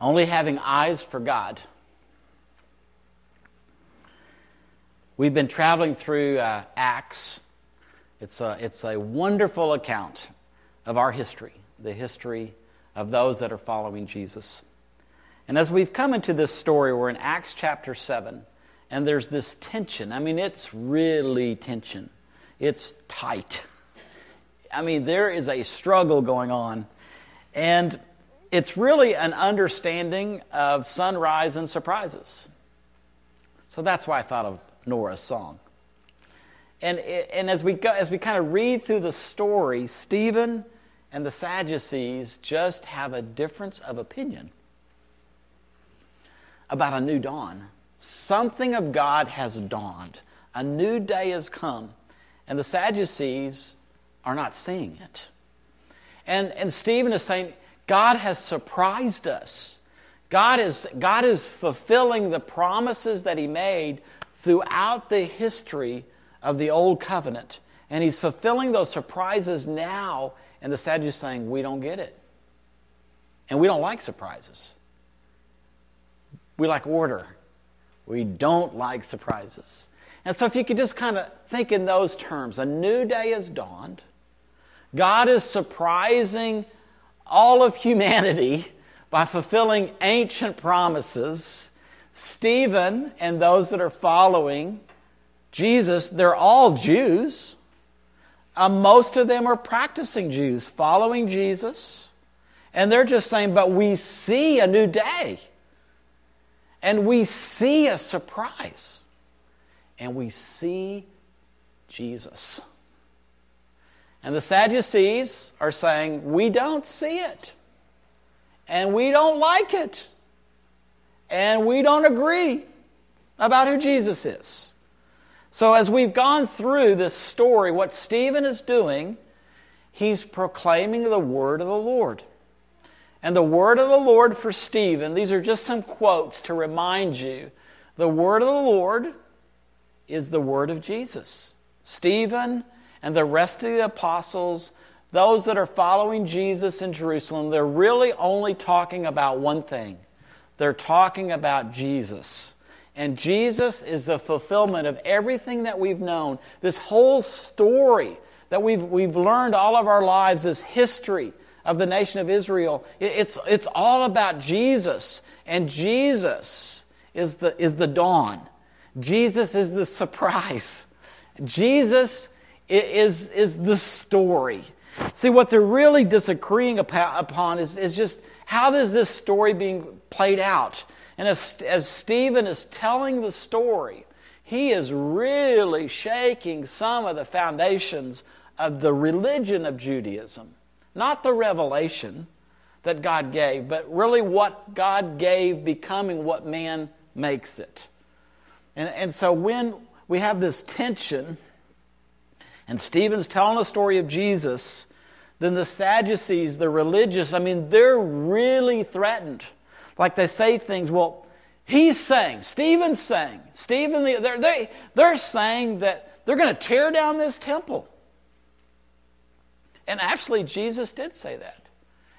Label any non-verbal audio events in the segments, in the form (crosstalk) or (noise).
only having eyes for God. We've been traveling through uh, Acts. It's a, it's a wonderful account of our history, the history of those that are following Jesus. And as we've come into this story, we're in Acts chapter 7, and there's this tension. I mean, it's really tension, it's tight. I mean, there is a struggle going on. And it's really an understanding of sunrise and surprises. So that's why I thought of Nora's song. And, and as, we go, as we kind of read through the story, Stephen and the Sadducees just have a difference of opinion about a new dawn. Something of God has dawned, a new day has come, and the Sadducees are not seeing it. And, and Stephen is saying, God has surprised us. God is, God is fulfilling the promises that He made throughout the history of the Old Covenant. And he's fulfilling those surprises now. And the Sadducees saying, We don't get it. And we don't like surprises. We like order. We don't like surprises. And so, if you could just kind of think in those terms, a new day has dawned. God is surprising all of humanity by fulfilling ancient promises. Stephen and those that are following Jesus, they're all Jews. Uh, most of them are practicing Jews, following Jesus. And they're just saying, but we see a new day. And we see a surprise. And we see Jesus. And the Sadducees are saying, we don't see it. And we don't like it and we don't agree about who Jesus is. So, as we've gone through this story, what Stephen is doing, he's proclaiming the word of the Lord. And the word of the Lord for Stephen, these are just some quotes to remind you the word of the Lord is the word of Jesus. Stephen and the rest of the apostles, those that are following Jesus in Jerusalem, they're really only talking about one thing they're talking about Jesus. And Jesus is the fulfillment of everything that we've known. This whole story that we've, we've learned all of our lives, this history of the nation of Israel, it's, it's all about Jesus. And Jesus is the, is the dawn, Jesus is the surprise. Jesus is, is the story. See, what they're really disagreeing upon is, is just how is this story being played out? And as, as Stephen is telling the story, he is really shaking some of the foundations of the religion of Judaism. Not the revelation that God gave, but really what God gave becoming what man makes it. And, and so when we have this tension, and Stephen's telling the story of Jesus, then the Sadducees, the religious, I mean, they're really threatened. Like they say things, well, he's saying, Stephen's saying, Stephen, they're, they, they're saying that they're going to tear down this temple. And actually, Jesus did say that.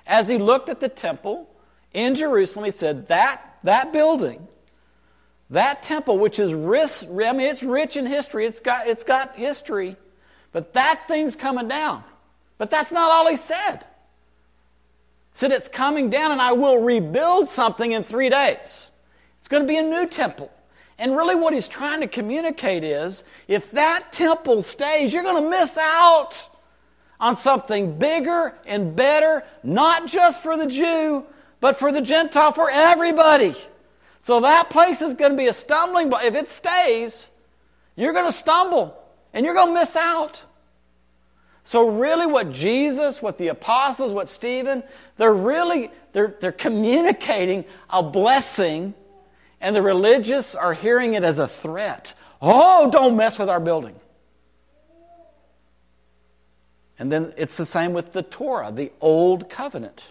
As he looked at the temple in Jerusalem, he said, that, that building, that temple, which is rich, I mean, it's rich in history, it's got, it's got history, but that thing's coming down. But that's not all he said. He said, It's coming down, and I will rebuild something in three days. It's going to be a new temple. And really, what he's trying to communicate is if that temple stays, you're going to miss out on something bigger and better, not just for the Jew, but for the Gentile, for everybody. So that place is going to be a stumbling block. If it stays, you're going to stumble and you're going to miss out. So really what Jesus, what the apostles, what Stephen, they're really they're, they're communicating a blessing and the religious are hearing it as a threat. Oh, don't mess with our building. And then it's the same with the Torah, the old covenant.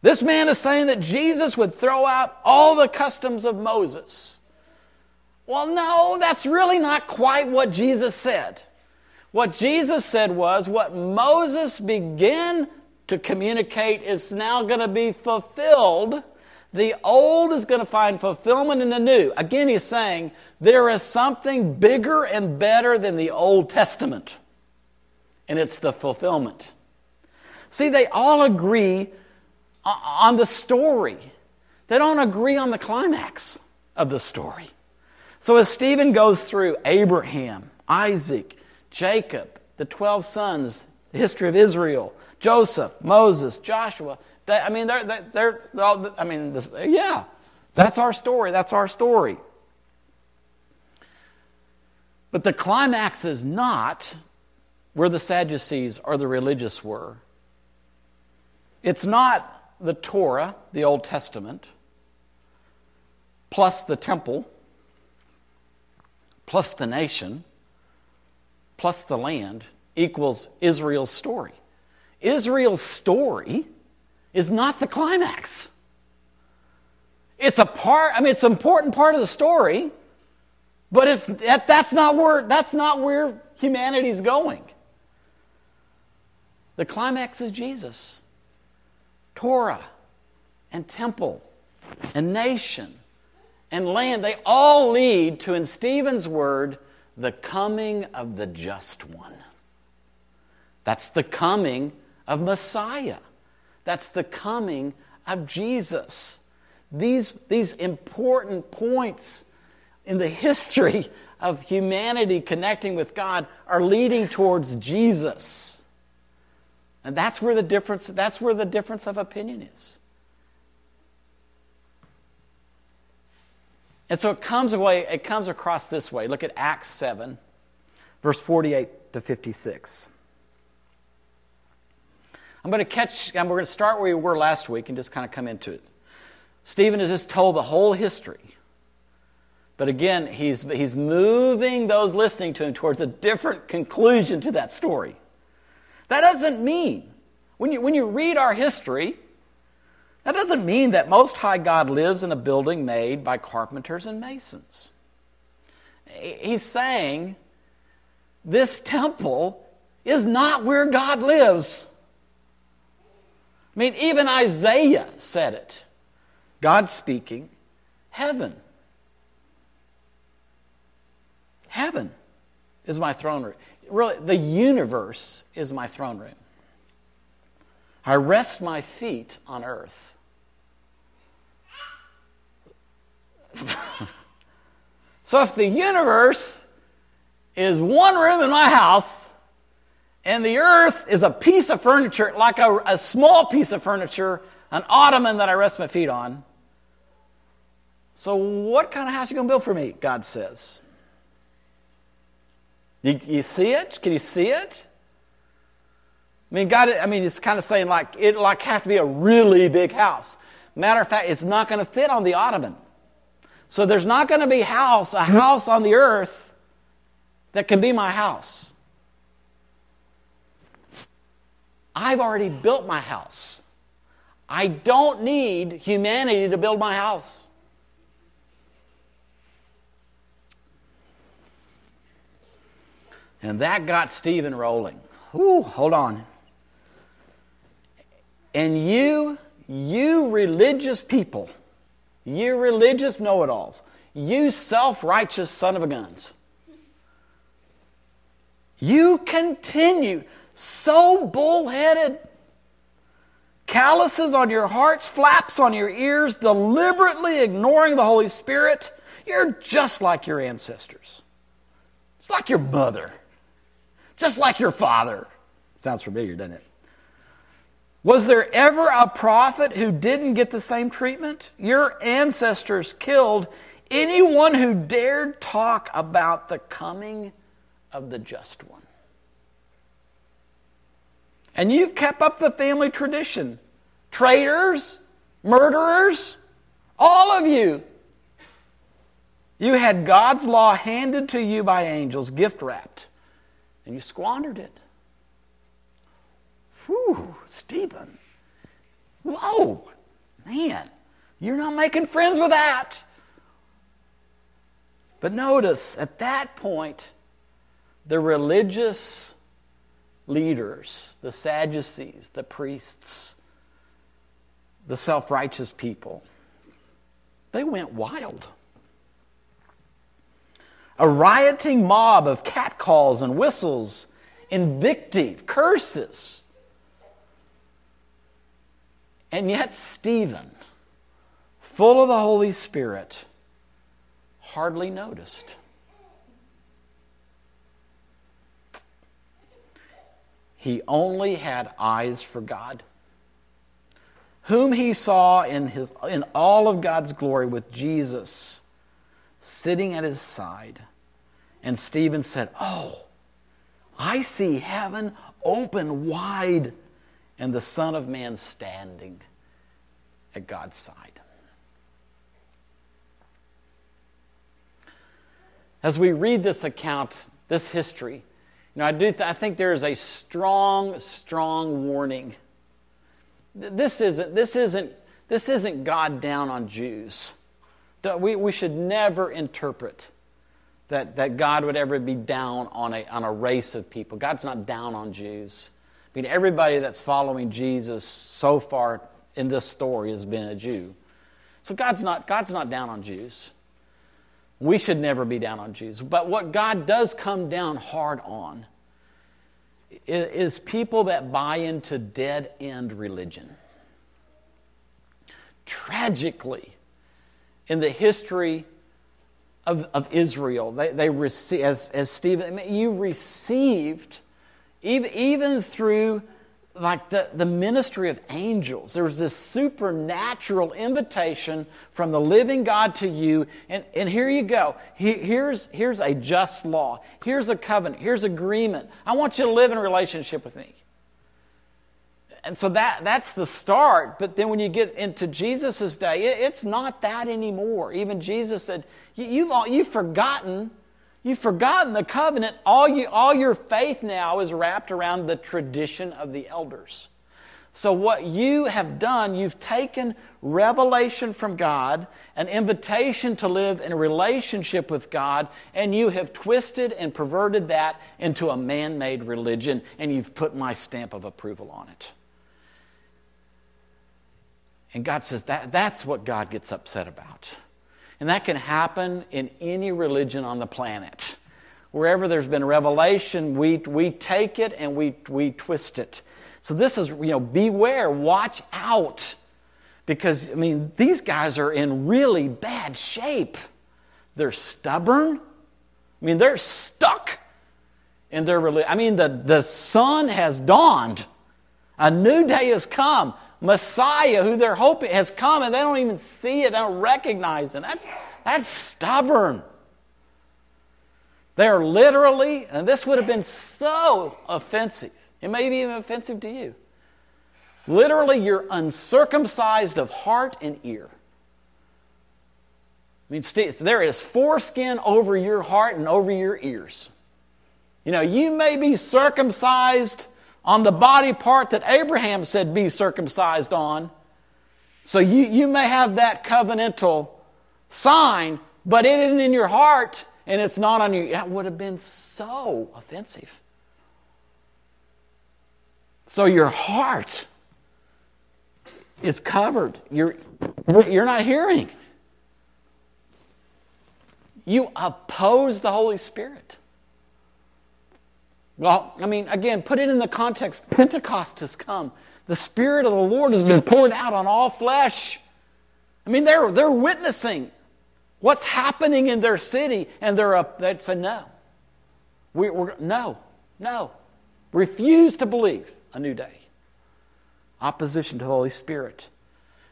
This man is saying that Jesus would throw out all the customs of Moses. Well, no, that's really not quite what Jesus said. What Jesus said was what Moses began to communicate is now going to be fulfilled The old is going to find fulfillment in the new. Again, he's saying there is something bigger and better than the Old Testament, and it's the fulfillment. See, they all agree on the story, they don't agree on the climax of the story. So, as Stephen goes through Abraham, Isaac, Jacob, the 12 sons, the history of Israel, Joseph, Moses, Joshua, I mean, they're, they're, they're I mean, this, yeah, that's our story. That's our story. But the climax is not where the Sadducees or the religious were. It's not the Torah, the Old Testament, plus the temple, plus the nation, plus the land equals Israel's story. Israel's story is not the climax. It's a part, I mean, it's an important part of the story, but it's, that, that's, not where, that's not where humanity's going. The climax is Jesus, Torah, and temple, and nation, and land. They all lead to, in Stephen's word, the coming of the just one. That's the coming of Messiah. That's the coming of Jesus. These, these important points in the history of humanity connecting with God are leading towards Jesus. And that's where the difference, that's where the difference of opinion is. And so it comes away, it comes across this way. Look at Acts 7, verse 48 to 56. I'm going to catch, we're going to start where we were last week and just kind of come into it. Stephen has just told the whole history. But again, he's, he's moving those listening to him towards a different conclusion to that story. That doesn't mean, when you, when you read our history, that doesn't mean that Most High God lives in a building made by carpenters and masons. He's saying this temple is not where God lives. I mean, even Isaiah said it. God speaking, heaven. Heaven is my throne room. Really, the universe is my throne room. I rest my feet on earth. (laughs) so if the universe is one room in my house, and the earth is a piece of furniture, like a, a small piece of furniture, an ottoman that I rest my feet on. So, what kind of house are you going to build for me? God says. You, you see it? Can you see it? I mean, God, I mean, it's kind of saying like it like have to be a really big house. Matter of fact, it's not going to fit on the ottoman. So there's not going to be house, a house on the earth that can be my house. I've already built my house. I don't need humanity to build my house. And that got Stephen rolling. Ooh, hold on. And you, you religious people, you religious know it alls, you self righteous son of a guns, you continue so bullheaded. Calluses on your hearts, flaps on your ears, deliberately ignoring the Holy Spirit. You're just like your ancestors. It's like your mother. Just like your father. Sounds familiar, doesn't it? Was there ever a prophet who didn't get the same treatment? Your ancestors killed anyone who dared talk about the coming of the just one. And you've kept up the family tradition. Traitors, murderers, all of you. You had God's law handed to you by angels, gift wrapped, and you squandered it. Whew, Stephen. Whoa, man, you're not making friends with that. But notice, at that point, the religious leaders, the Sadducees, the priests, the self righteous people, they went wild. A rioting mob of catcalls and whistles, invective, curses. And yet, Stephen, full of the Holy Spirit, hardly noticed. He only had eyes for God whom he saw in, his, in all of God's glory with Jesus sitting at his side. And Stephen said, Oh, I see heaven open wide and the Son of Man standing at God's side. As we read this account, this history, you know, I do th- I think there is a strong, strong warning this isn't, this isn't, this isn't God down on Jews. We, we should never interpret that, that God would ever be down on a, on a race of people. God's not down on Jews. I mean, everybody that's following Jesus so far in this story has been a Jew. So God's not, God's not down on Jews. We should never be down on Jews. But what God does come down hard on is people that buy into dead end religion. Tragically, in the history of, of Israel, they, they receive, as, as Stephen, you received, even, even through like the, the ministry of angels. There was this supernatural invitation from the living God to you. And, and here you go. He, here's, here's a just law. Here's a covenant. Here's agreement. I want you to live in relationship with me. And so that, that's the start. But then when you get into Jesus' day, it, it's not that anymore. Even Jesus said, you, have you've forgotten You've forgotten the covenant. All, you, all your faith now is wrapped around the tradition of the elders. So, what you have done, you've taken revelation from God, an invitation to live in a relationship with God, and you have twisted and perverted that into a man made religion, and you've put my stamp of approval on it. And God says that, that's what God gets upset about. And that can happen in any religion on the planet. Wherever there's been revelation, we, we take it and we, we twist it. So this is, you know, beware, watch out. Because, I mean, these guys are in really bad shape. They're stubborn. I mean, they're stuck in their religion. I mean, the, the sun has dawned. A new day has come. Messiah, who they're hoping has come, and they don't even see it, they don't recognize it. That's, that's stubborn. They're literally, and this would have been so offensive. It may be even offensive to you. Literally, you're uncircumcised of heart and ear. I mean, there is foreskin over your heart and over your ears. You know, you may be circumcised on the body part that Abraham said be circumcised on. So you, you may have that covenantal sign, but it isn't in your heart and it's not on you. That would have been so offensive. So your heart is covered. You're, you're not hearing. You oppose the Holy Spirit. Well, I mean, again, put it in the context Pentecost has come. The Spirit of the Lord has been poured out on all flesh. I mean, they're, they're witnessing what's happening in their city, and they're up, they'd say, no. We, are no, no. Refuse to believe a new day. Opposition to the Holy Spirit.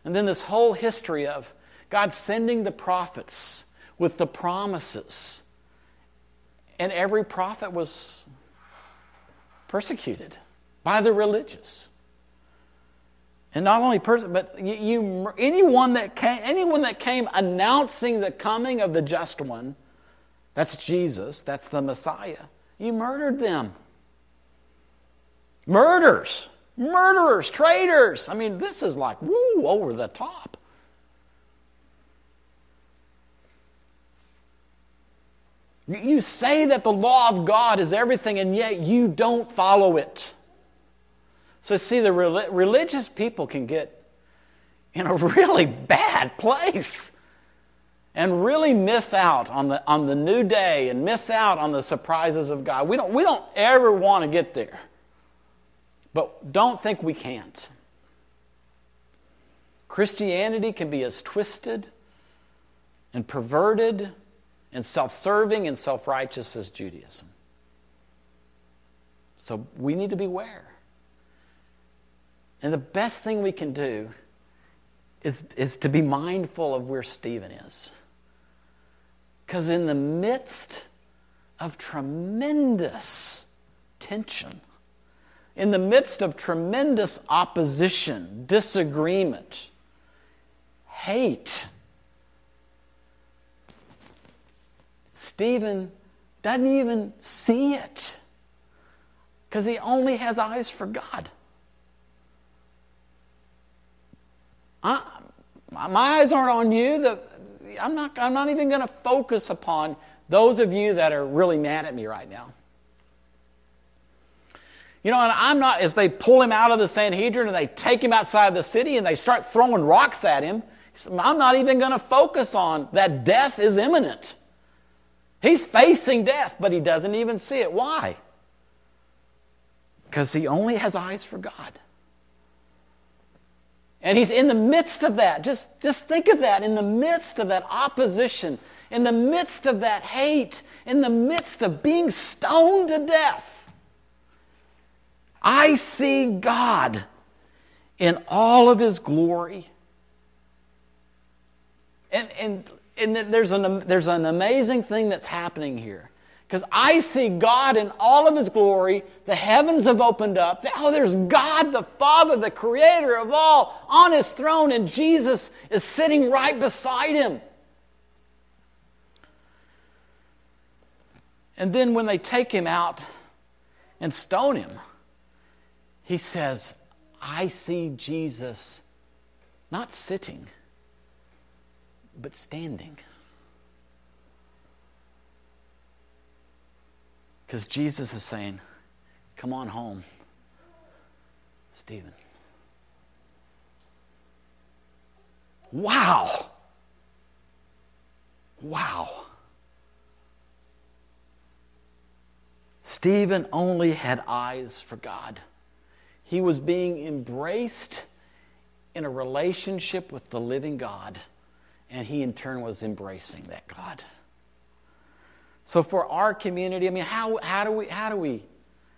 And then this whole history of God sending the prophets with the promises. And every prophet was persecuted by the religious. And not only person, but you, you, anyone that came, anyone that came announcing the coming of the just one, that's Jesus, that's the Messiah. You murdered them. Murders, murderers, traitors. I mean, this is like woo over the top. You say that the law of God is everything, and yet you don't follow it. So, see, the religious people can get in a (laughs) really bad place and really miss out on the, on the new day and miss out on the surprises of God. We don't, we don't ever want to get there. But don't think we can't. Christianity can be as twisted and perverted and self serving and self righteous as Judaism. So we need to beware. And the best thing we can do is, is to be mindful of where Stephen is. Because in the midst of tremendous tension, in the midst of tremendous opposition, disagreement, hate, Stephen doesn't even see it because he only has eyes for God. I, my eyes aren't on you. The, I'm, not, I'm not even going to focus upon those of you that are really mad at me right now. You know, and I'm not, as they pull him out of the Sanhedrin and they take him outside of the city and they start throwing rocks at him, I'm not even going to focus on that death is imminent. He's facing death, but he doesn't even see it. Why? Because he only has eyes for God. And he's in the midst of that. Just, just think of that in the midst of that opposition, in the midst of that hate, in the midst of being stoned to death. I see God in all of his glory. And, and, and there's, an, there's an amazing thing that's happening here. Because I see God in all of His glory. The heavens have opened up. Oh, there's God, the Father, the Creator of all, on His throne, and Jesus is sitting right beside Him. And then when they take Him out and stone Him, He says, I see Jesus not sitting, but standing. Because Jesus is saying, Come on home, Stephen. Wow. Wow. Stephen only had eyes for God. He was being embraced in a relationship with the living God, and he in turn was embracing that God. So for our community, I mean, how, how, do we, how, do we,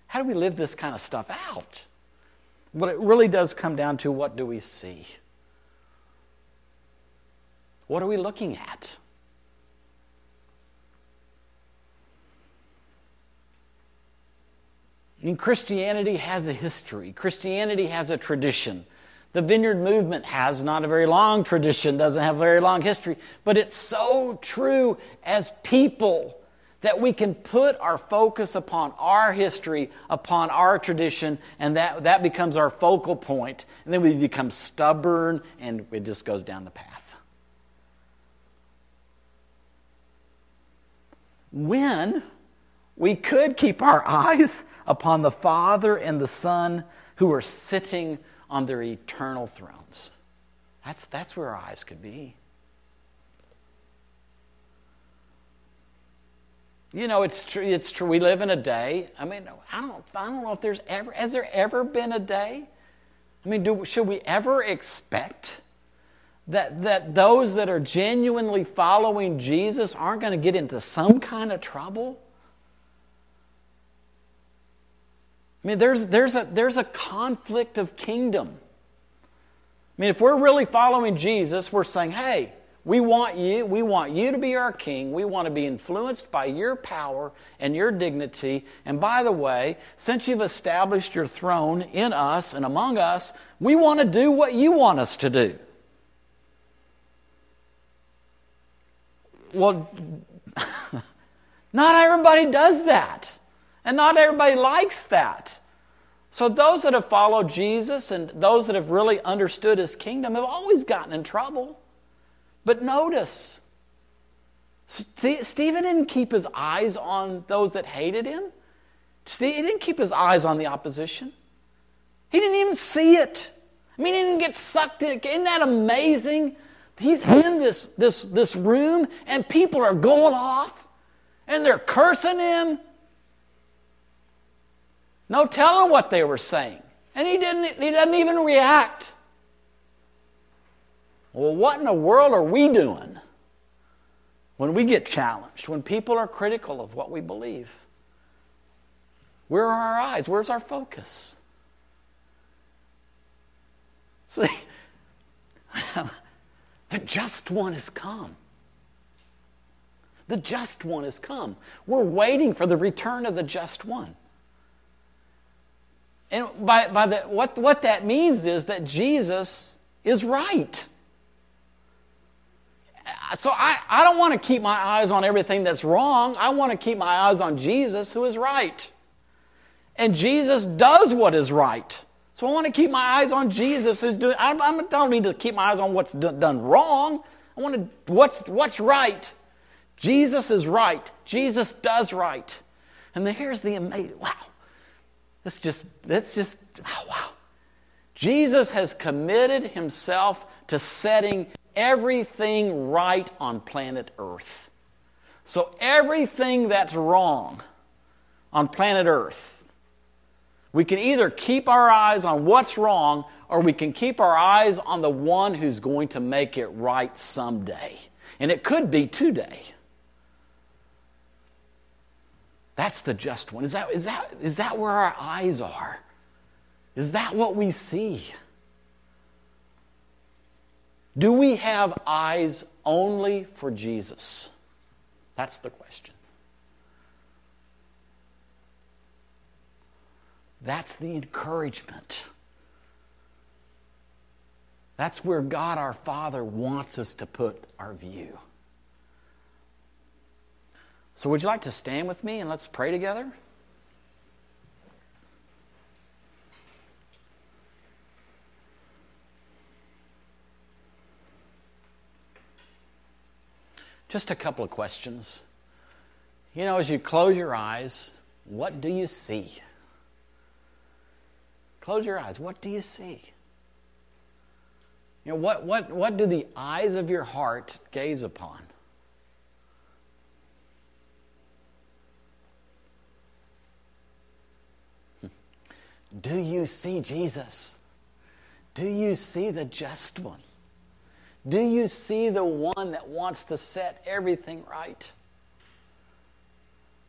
how do we live this kind of stuff out? But it really does come down to what do we see? What are we looking at? I mean, Christianity has a history. Christianity has a tradition. The vineyard movement has not a very long tradition, doesn't have a very long history, but it's so true as people that we can put our focus upon our history, upon our tradition, and that, that becomes our focal point. And then we become stubborn and it just goes down the path. When we could keep our (laughs) eyes upon the Father and the Son who are sitting on their eternal thrones. That's, that's where our eyes could be. You know, it's true. It's true. We live in a day. I mean, I don't. I don't know if there's ever. Has there ever been a day? I mean, do, should we ever expect that that those that are genuinely following Jesus aren't going to get into some kind of trouble? I mean, there's there's a there's a conflict of kingdom. I mean, if we're really following Jesus, we're saying, hey. We want you. We want you to be our king. We want to be influenced by your power and your dignity. And by the way, since you've established your throne in us and among us, we want to do what you want us to do. Well, (laughs) not everybody does that. And not everybody likes that. So, those that have followed Jesus and those that have really understood his kingdom have always gotten in trouble. But notice, Stephen didn't keep his eyes on those that hated him. He didn't keep his eyes on the opposition. He didn't even see it. I mean, he didn't get sucked in. Isn't that amazing? He's in this, this, this room, and people are going off, and they're cursing him. No telling what they were saying. And he, didn't, he doesn't even react. Well, what in the world are we doing when we get challenged, when people are critical of what we believe? Where are our eyes? Where's our focus? (laughs) See, the just one has come. The just one has come. We're waiting for the return of the just one. And by, by the, what, what that means is that Jesus is right. So I, I don't want to keep my eyes on everything that's wrong. I want to keep my eyes on Jesus who is right. And Jesus does what is right. So I want to keep my eyes on Jesus who's doing, I, I don't need to keep my eyes on what's done wrong. I want to, what's, what's right? Jesus is right. Jesus does right. And then here's the amazing, wow. Let's just, let's just, oh, wow. Jesus has committed himself to setting everything right on planet Earth. So everything that's wrong on planet Earth, we can either keep our eyes on what's wrong or we can keep our eyes on the one who's going to make it right someday. And it could be today. That's the just one. Is that, is, that, is that where our eyes are? Is that what we see? Do we have eyes only for Jesus? That's the question. That's the encouragement. That's where God our Father wants us to put our view. So, would you like to stand with me and let's pray together? Just a couple of questions. You know, as you close your eyes, what do you see? Close your eyes. What do you see? You know, what, what, what do the eyes of your heart gaze upon? Do you see Jesus? Do you see the just one? Do you see the one that wants to set everything right?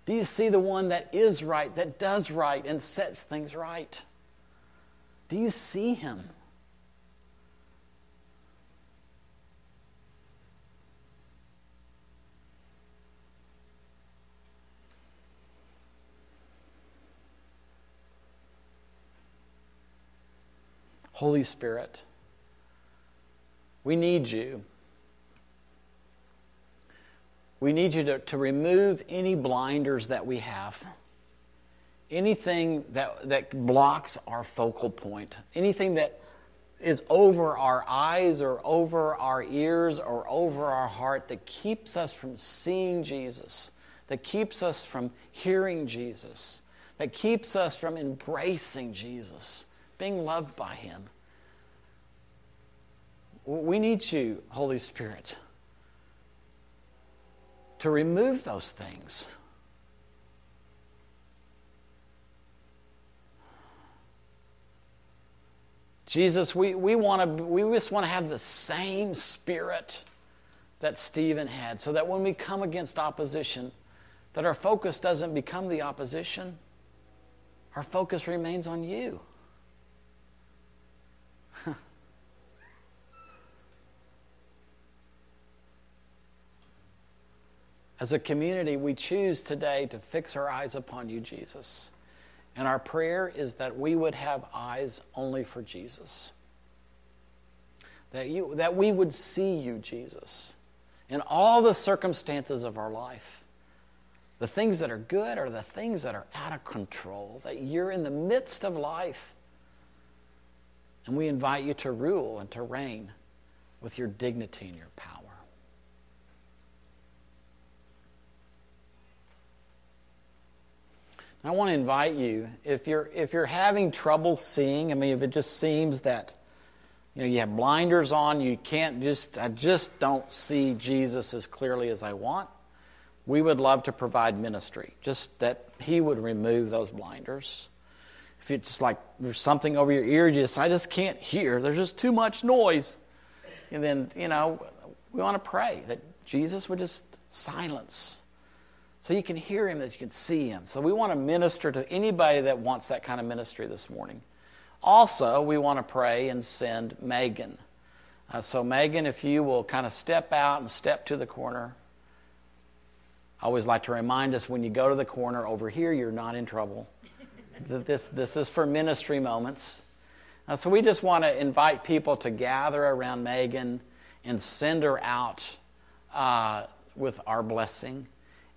Do you see the one that is right, that does right, and sets things right? Do you see him? Holy Spirit, we need you. We need you to, to remove any blinders that we have, anything that, that blocks our focal point, anything that is over our eyes or over our ears or over our heart that keeps us from seeing Jesus, that keeps us from hearing Jesus, that keeps us from embracing Jesus being loved by Him. We need you, Holy Spirit, to remove those things. Jesus, we, we, wanna, we just want to have the same spirit that Stephen had so that when we come against opposition, that our focus doesn't become the opposition. Our focus remains on you. As a community, we choose today to fix our eyes upon you, Jesus. And our prayer is that we would have eyes only for Jesus. That, you, that we would see you, Jesus, in all the circumstances of our life. The things that are good are the things that are out of control. That you're in the midst of life. And we invite you to rule and to reign with your dignity and your power. I want to invite you, if you're, if you're having trouble seeing, I mean, if it just seems that you know, you have blinders on, you can't just, I just don't see Jesus as clearly as I want. We would love to provide ministry, just that He would remove those blinders. If it's just like there's something over your ear, just, I just can't hear, there's just too much noise. And then, you know, we want to pray that Jesus would just silence so you can hear him, that you can see him. So we want to minister to anybody that wants that kind of ministry this morning. Also, we want to pray and send Megan. Uh, so, Megan, if you will kind of step out and step to the corner. I always like to remind us when you go to the corner over here, you're not in trouble. (laughs) this, this is for ministry moments. Uh, so, we just want to invite people to gather around Megan and send her out uh, with our blessing.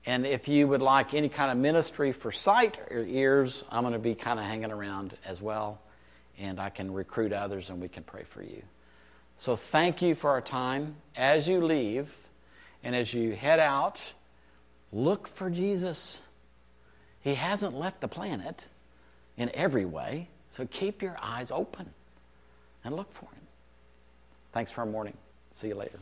And if you would like any kind of ministry for sight or ears, I'm going to be kind of hanging around as well and I can recruit others and we can pray for you. So thank you for our time. As you leave and as you head out, look for Jesus. He hasn't left the planet in every way, so keep your eyes open and look for him. Thanks for our morning. See you later.